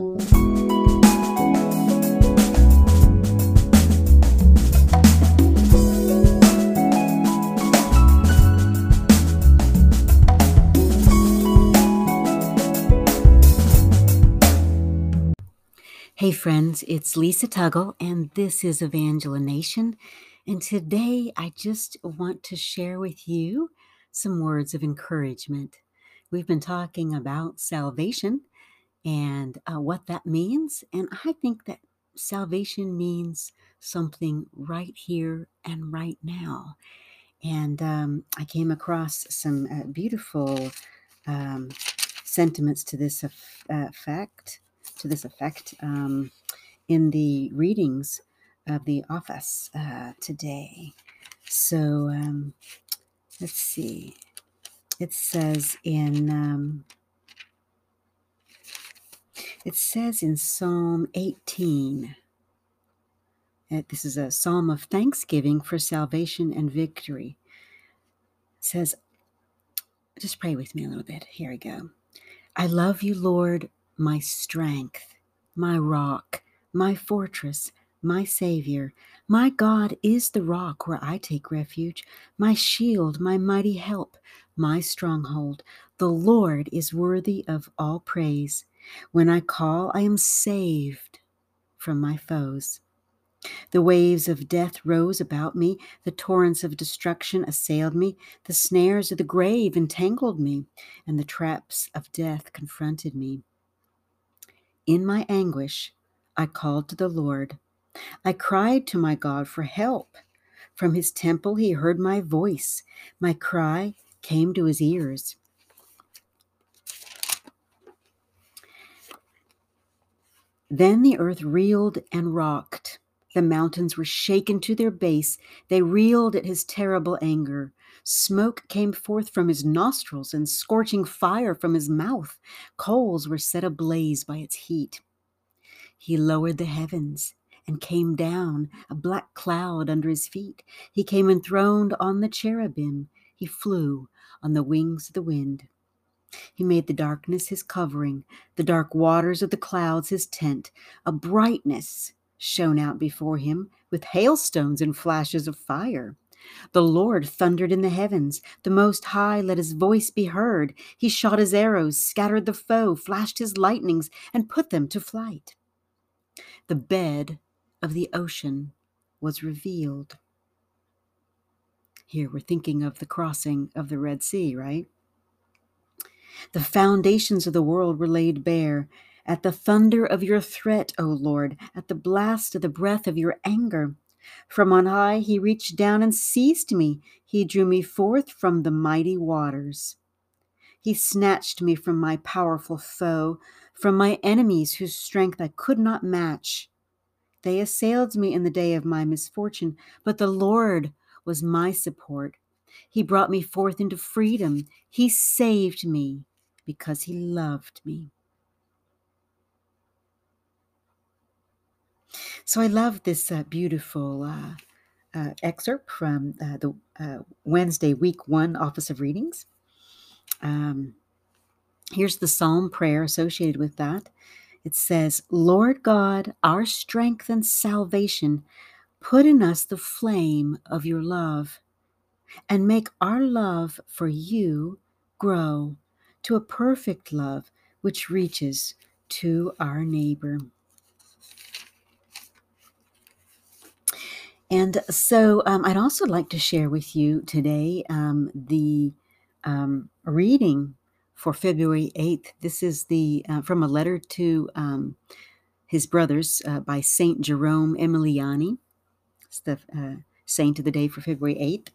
Hey, friends, it's Lisa Tuggle, and this is Evangelination. And today I just want to share with you some words of encouragement. We've been talking about salvation and uh, what that means. And I think that salvation means something right here and right now. And um, I came across some uh, beautiful um, sentiments to this effect to this effect um, in the readings of the office uh, today. So um, let's see. It says in um, it says in Psalm 18. Uh, this is a psalm of thanksgiving for salvation and victory. It says, just pray with me a little bit. Here we go. I love you, Lord, my strength, my rock, my fortress, my Savior. My God is the rock where I take refuge, my shield, my mighty help, my stronghold. The Lord is worthy of all praise. When I call, I am saved from my foes. The waves of death rose about me, the torrents of destruction assailed me, the snares of the grave entangled me, and the traps of death confronted me. In my anguish, I called to the Lord. I cried to my God for help. From his temple, he heard my voice. My cry came to his ears. Then the earth reeled and rocked. The mountains were shaken to their base. They reeled at his terrible anger. Smoke came forth from his nostrils and scorching fire from his mouth. Coals were set ablaze by its heat. He lowered the heavens and came down, a black cloud under his feet. He came enthroned on the cherubim. He flew on the wings of the wind. He made the darkness his covering, the dark waters of the clouds his tent. A brightness shone out before him with hailstones and flashes of fire. The Lord thundered in the heavens. The Most High let his voice be heard. He shot his arrows, scattered the foe, flashed his lightnings, and put them to flight. The bed of the ocean was revealed. Here we're thinking of the crossing of the Red Sea, right? The foundations of the world were laid bare. At the thunder of your threat, O Lord, at the blast of the breath of your anger, from on high he reached down and seized me. He drew me forth from the mighty waters. He snatched me from my powerful foe, from my enemies whose strength I could not match. They assailed me in the day of my misfortune, but the Lord was my support. He brought me forth into freedom. He saved me because he loved me. So I love this uh, beautiful uh, uh, excerpt from uh, the uh, Wednesday, week one Office of Readings. Um, here's the psalm prayer associated with that. It says, Lord God, our strength and salvation, put in us the flame of your love and make our love for you grow to a perfect love which reaches to our neighbor. And so um, I'd also like to share with you today um, the um, reading for February 8th. This is the uh, from a letter to um, his brothers uh, by Saint Jerome Emiliani. It's the uh, saint of the day for February 8th.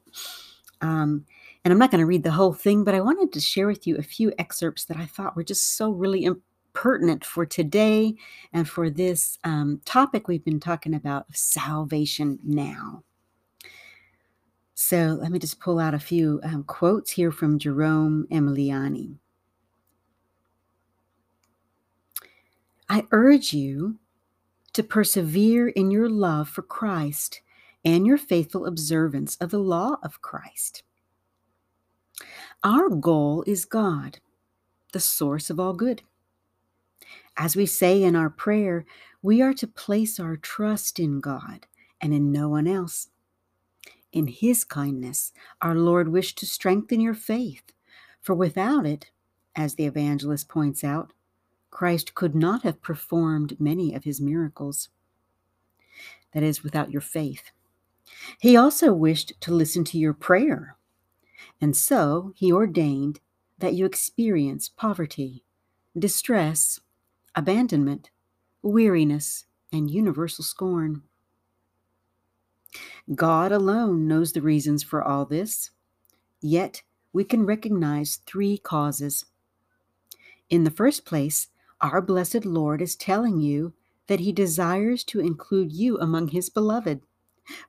And I'm not going to read the whole thing, but I wanted to share with you a few excerpts that I thought were just so really pertinent for today and for this um, topic we've been talking about salvation now. So let me just pull out a few um, quotes here from Jerome Emiliani. I urge you to persevere in your love for Christ and your faithful observance of the law of Christ. Our goal is God, the source of all good. As we say in our prayer, we are to place our trust in God and in no one else. In His kindness, our Lord wished to strengthen your faith, for without it, as the evangelist points out, Christ could not have performed many of his miracles. That is, without your faith. He also wished to listen to your prayer, and so he ordained that you experience poverty, distress, abandonment, weariness, and universal scorn. God alone knows the reasons for all this, yet we can recognize three causes. In the first place, our blessed Lord is telling you that he desires to include you among his beloved,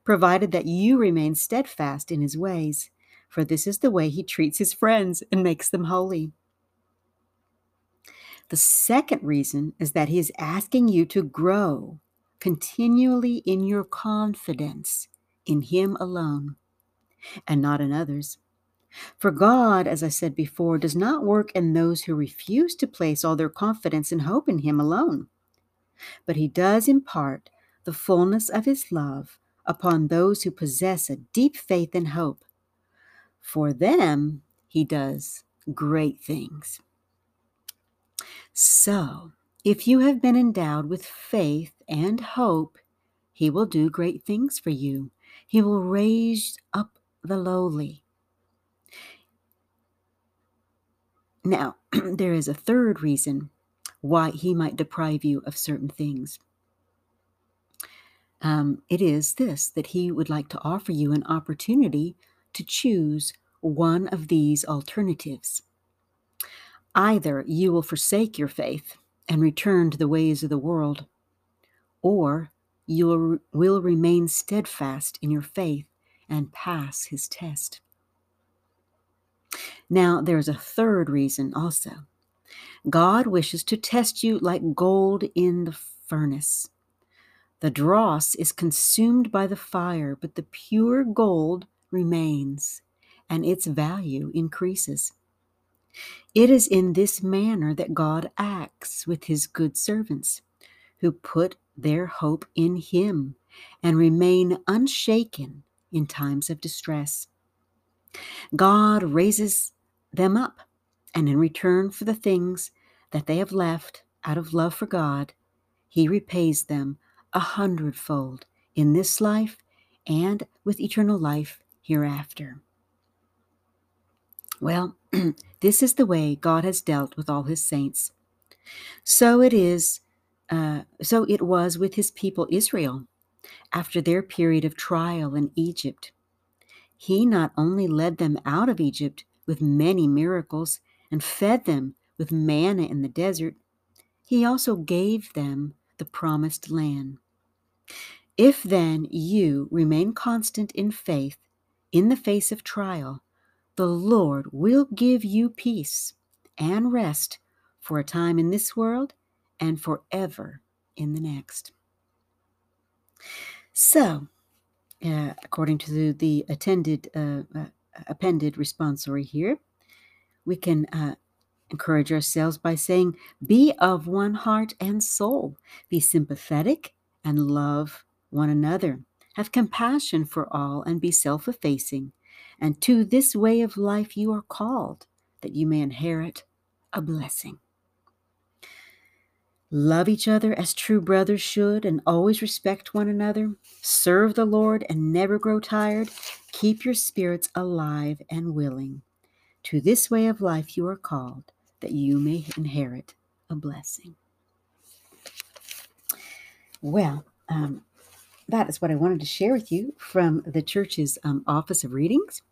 provided that you remain steadfast in his ways, for this is the way he treats his friends and makes them holy. The second reason is that he is asking you to grow continually in your confidence in him alone and not in others. For God, as I said before, does not work in those who refuse to place all their confidence and hope in Him alone, but He does impart the fullness of His love upon those who possess a deep faith and hope. For them, He does great things. So, if you have been endowed with faith and hope, He will do great things for you. He will raise up the lowly Now, there is a third reason why he might deprive you of certain things. Um, it is this that he would like to offer you an opportunity to choose one of these alternatives. Either you will forsake your faith and return to the ways of the world, or you will, remain steadfast in your faith and pass his test. Now, there's a third reason also. God wishes to test you like gold in the furnace. The dross is consumed by the fire, but the pure gold remains, and its value increases. It is in this manner that God acts with his good servants, who put their hope in him and remain unshaken in times of distress. God raises them up, and in return for the things that they have left out of love for God, He repays them a hundredfold in this life and with eternal life hereafter. Well, this is the way God has dealt with all His saints. So it is. Uh, so it was with his people Israel after their period of trial in Egypt. He not only led them out of Egypt with many miracles and fed them with manna in the desert, he also gave them the promised land. If then you remain constant in faith in the face of trial, the Lord will give you peace and rest for a time in this world and forever in the next. So, uh, according to the, the attended uh, uh, appended responsory here, we can uh, encourage ourselves by saying, Be of one heart and soul, be sympathetic and love one another, have compassion for all, and be self effacing. And to this way of life you are called, that you may inherit a blessing. Love each other as true brothers should, and always respect one another. Serve the Lord and never grow tired. Keep your spirits alive and willing. To this way of life you are called, that you may inherit a blessing. Well, um, that is what I wanted to share with you from the church's um, Office of Readings.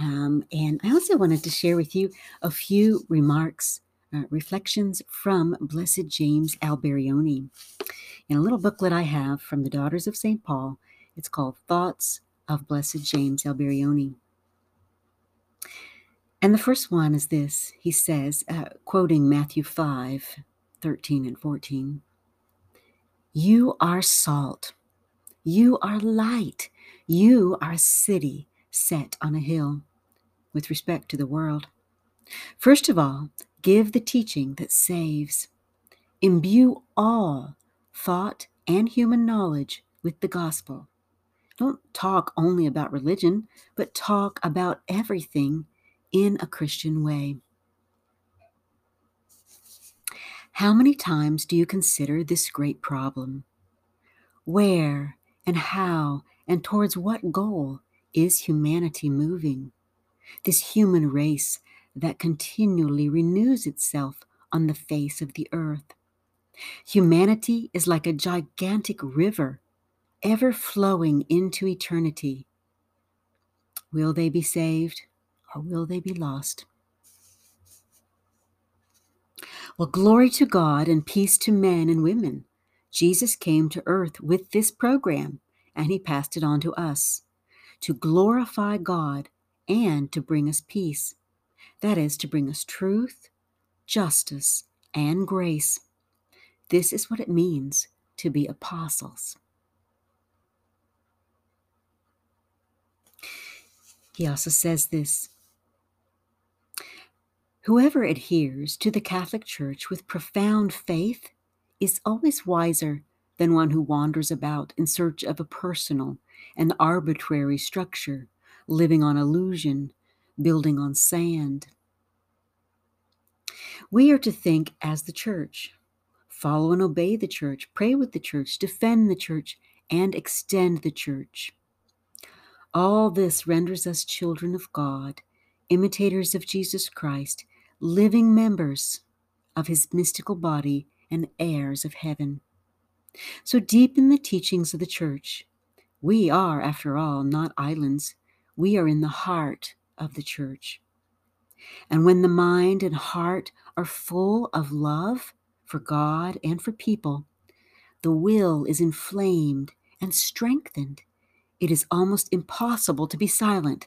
Um, and I also wanted to share with you a few remarks uh, reflections from Blessed James Alberione. In a little booklet I have from the Daughters of St. Paul, it's called Thoughts of Blessed James Alberione. And the first one is this he says, uh, quoting Matthew 5 13 and 14 You are salt, you are light, you are a city set on a hill with respect to the world. First of all, Give the teaching that saves. Imbue all thought and human knowledge with the gospel. Don't talk only about religion, but talk about everything in a Christian way. How many times do you consider this great problem? Where and how and towards what goal is humanity moving? This human race that continually renews itself on the face of the earth. Humanity is like a gigantic river, ever flowing into eternity. Will they be saved or will they be lost? Well, glory to God and peace to men and women. Jesus came to earth with this program and he passed it on to us to glorify God and to bring us peace. That is, to bring us truth, justice, and grace. This is what it means to be apostles. He also says this Whoever adheres to the Catholic Church with profound faith is always wiser than one who wanders about in search of a personal and arbitrary structure, living on illusion, building on sand. We are to think as the church, follow and obey the church, pray with the church, defend the church, and extend the church. All this renders us children of God, imitators of Jesus Christ, living members of his mystical body and heirs of heaven. So deep in the teachings of the church, we are, after all, not islands. We are in the heart of the church. And when the mind and heart are full of love for God and for people, the will is inflamed and strengthened. It is almost impossible to be silent.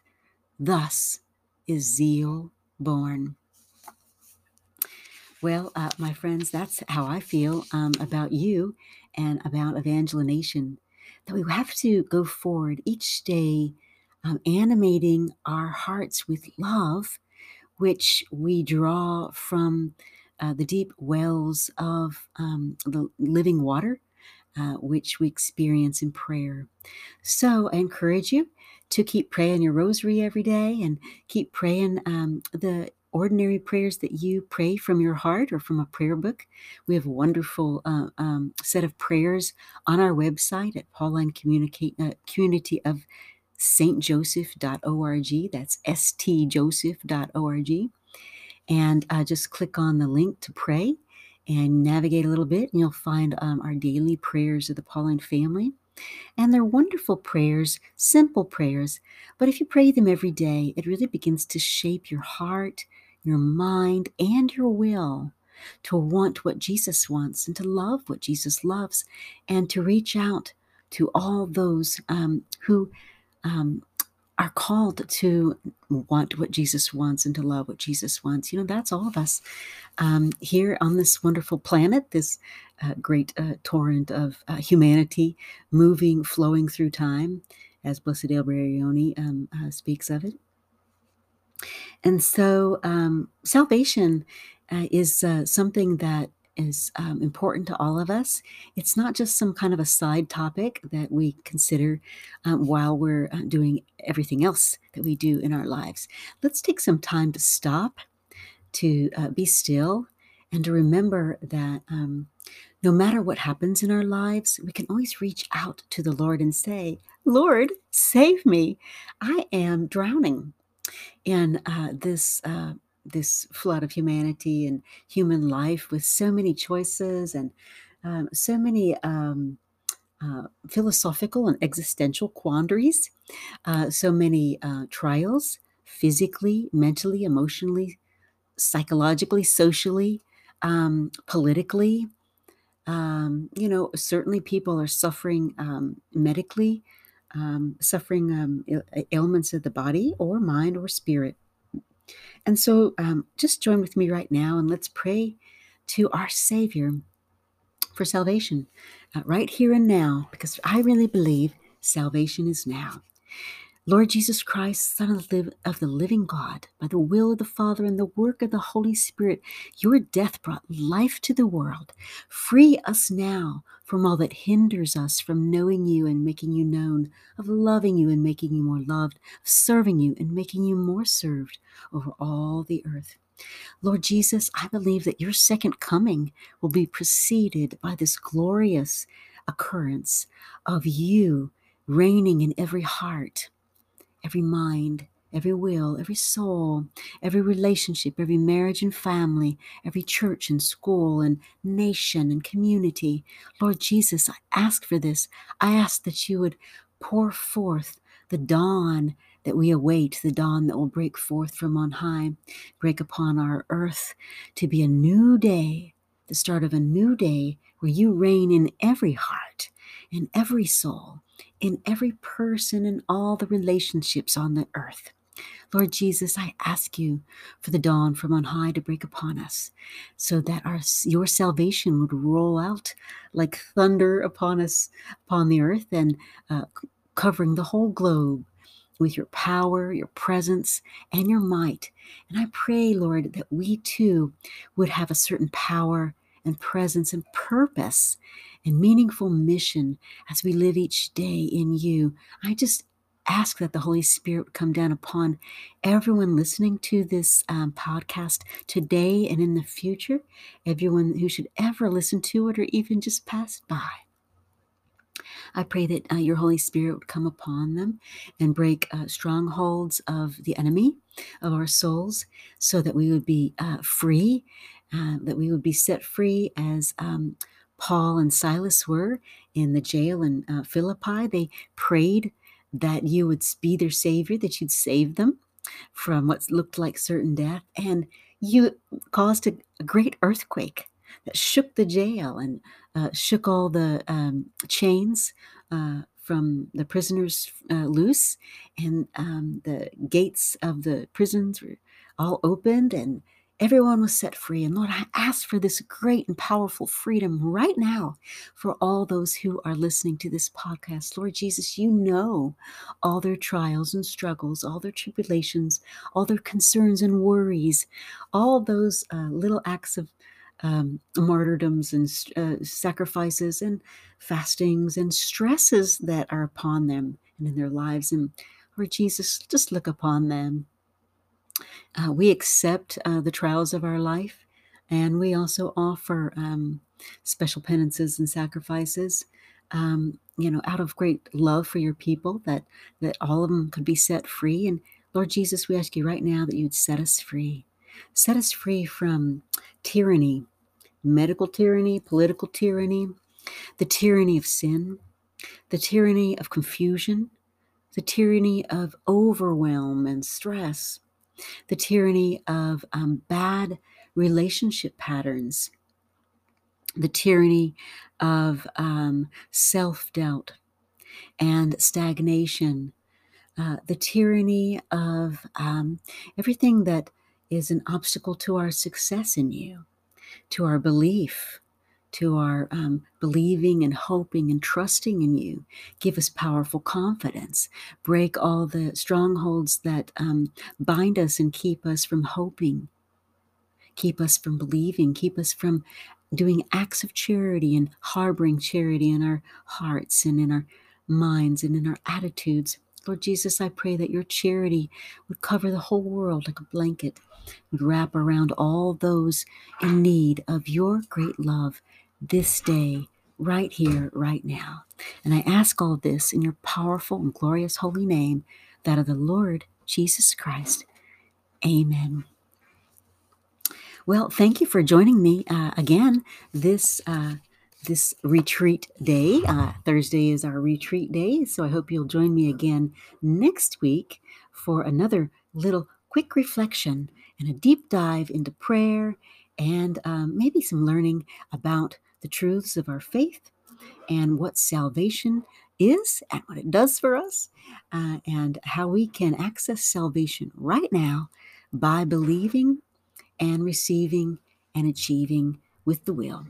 Thus is zeal born. Well, uh, my friends, that's how I feel um, about you and about Evangelination. That we have to go forward each day, um, animating our hearts with love, which we draw from uh, the deep wells of um, the living water, uh, which we experience in prayer. So I encourage you to keep praying your rosary every day and keep praying um, the ordinary prayers that you pray from your heart or from a prayer book. We have a wonderful uh, um, set of prayers on our website at Pauline Communicate, uh, Community of stjoseph.org. That's stjoseph.org. And uh, just click on the link to pray and navigate a little bit, and you'll find um, our daily prayers of the Pauline family. And they're wonderful prayers, simple prayers, but if you pray them every day, it really begins to shape your heart, your mind, and your will to want what Jesus wants and to love what Jesus loves and to reach out to all those um, who um, are called to want what Jesus wants and to love what Jesus wants. You know, that's all of us um, here on this wonderful planet, this uh, great uh, torrent of uh, humanity moving, flowing through time, as Blessed Alberione um, uh, speaks of it. And so, um, salvation uh, is uh, something that is um, important to all of us. It's not just some kind of a side topic that we consider um, while we're uh, doing everything else that we do in our lives. Let's take some time to stop, to uh, be still, and to remember that um, no matter what happens in our lives, we can always reach out to the Lord and say, Lord, save me. I am drowning in uh, this uh, this flood of humanity and human life with so many choices and um, so many um, uh, philosophical and existential quandaries, uh, so many uh, trials physically, mentally, emotionally, psychologically, socially, um, politically. Um, you know, certainly people are suffering um, medically, um, suffering ailments of the body or mind or spirit. And so um, just join with me right now and let's pray to our Savior for salvation uh, right here and now, because I really believe salvation is now. Lord Jesus Christ, Son of the living God, by the will of the Father and the work of the Holy Spirit, your death brought life to the world. Free us now from all that hinders us from knowing you and making you known, of loving you and making you more loved, of serving you and making you more served over all the earth. Lord Jesus, I believe that your second coming will be preceded by this glorious occurrence of you reigning in every heart every mind, every will, every soul, every relationship, every marriage and family, every church and school and nation and community. Lord Jesus, I ask for this. I ask that you would pour forth the dawn that we await, the dawn that will break forth from on high, break upon our earth to be a new day, the start of a new day where you reign in every heart, in every soul, in every person and all the relationships on the earth. Lord Jesus, I ask you for the dawn from on high to break upon us so that our your salvation would roll out like thunder upon us upon the earth and uh, covering the whole globe with your power, your presence, and your might. And I pray, Lord, that we too would have a certain power and presence and purpose and meaningful mission as we live each day in you. I just ask that the Holy Spirit come down upon everyone listening to this um, podcast today and in the future, everyone who should ever listen to it or even just pass by. I pray that uh, your Holy Spirit would come upon them and break uh, strongholds of the enemy of our souls so that we would be uh, free, uh, that we would be set free as um, Paul and Silas were in the jail in uh, Philippi. They prayed that you would be their savior, that you'd save them from what looked like certain death. And you caused a, a great earthquake that shook the jail and uh, shook all the um, chains uh, from the prisoners uh, loose, and um, the gates of the prisons were all opened, and Everyone was set free. And Lord, I ask for this great and powerful freedom right now for all those who are listening to this podcast. Lord Jesus, you know all their trials and struggles, all their tribulations, all their concerns and worries, all those uh, little acts of um, martyrdoms and uh, sacrifices and fastings and stresses that are upon them and in their lives. And Lord Jesus, just look upon them uh, we accept uh, the trials of our life, and we also offer um, special penances and sacrifices. Um, you know, out of great love for your people, that that all of them could be set free. And Lord Jesus, we ask you right now that you'd set us free, set us free from tyranny, medical tyranny, political tyranny, the tyranny of sin, the tyranny of confusion, the tyranny of overwhelm and stress, the tyranny of um, bad relationship patterns, the tyranny of um, self doubt and stagnation, uh, the tyranny of um, everything that is an obstacle to our success in you, to our belief, to our um, believing and hoping and trusting in you. Give us powerful confidence. Break all the strongholds that um, bind us and keep us from hoping, keep us from believing, keep us from doing acts of charity and harboring charity in our hearts and in our minds and in our attitudes. Lord Jesus, I pray that your charity would cover the whole world like a blanket, would wrap around all those in need of your great love this day, right here, right now. And I ask all this in your powerful and glorious holy name, that of the Lord Jesus Christ. Amen. Well, thank you for joining me uh, again this uh, this retreat day. Uh, Thursday is our retreat day, so I hope you'll join me again next week for another little quick reflection and a deep dive into prayer and um, maybe some learning about the truths of our faith and what salvation is and what it does for us, uh, and how we can access salvation right now by believing and receiving and achieving with the will.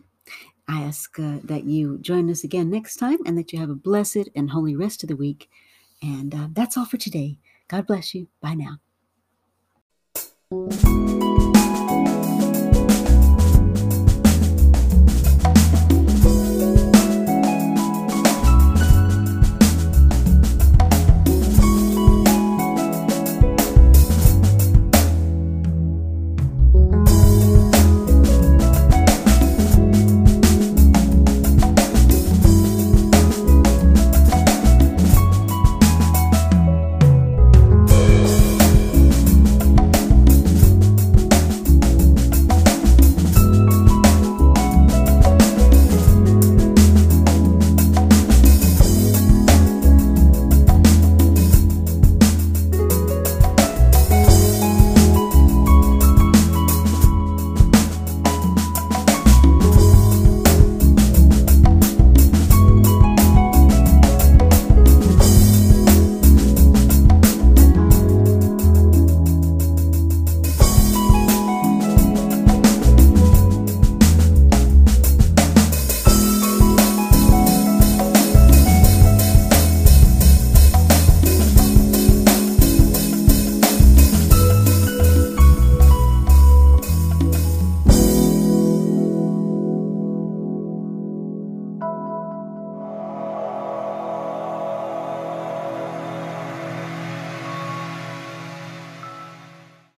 I ask uh, that you join us again next time and that you have a blessed and holy rest of the week. And uh, that's all for today. God bless you. Bye now.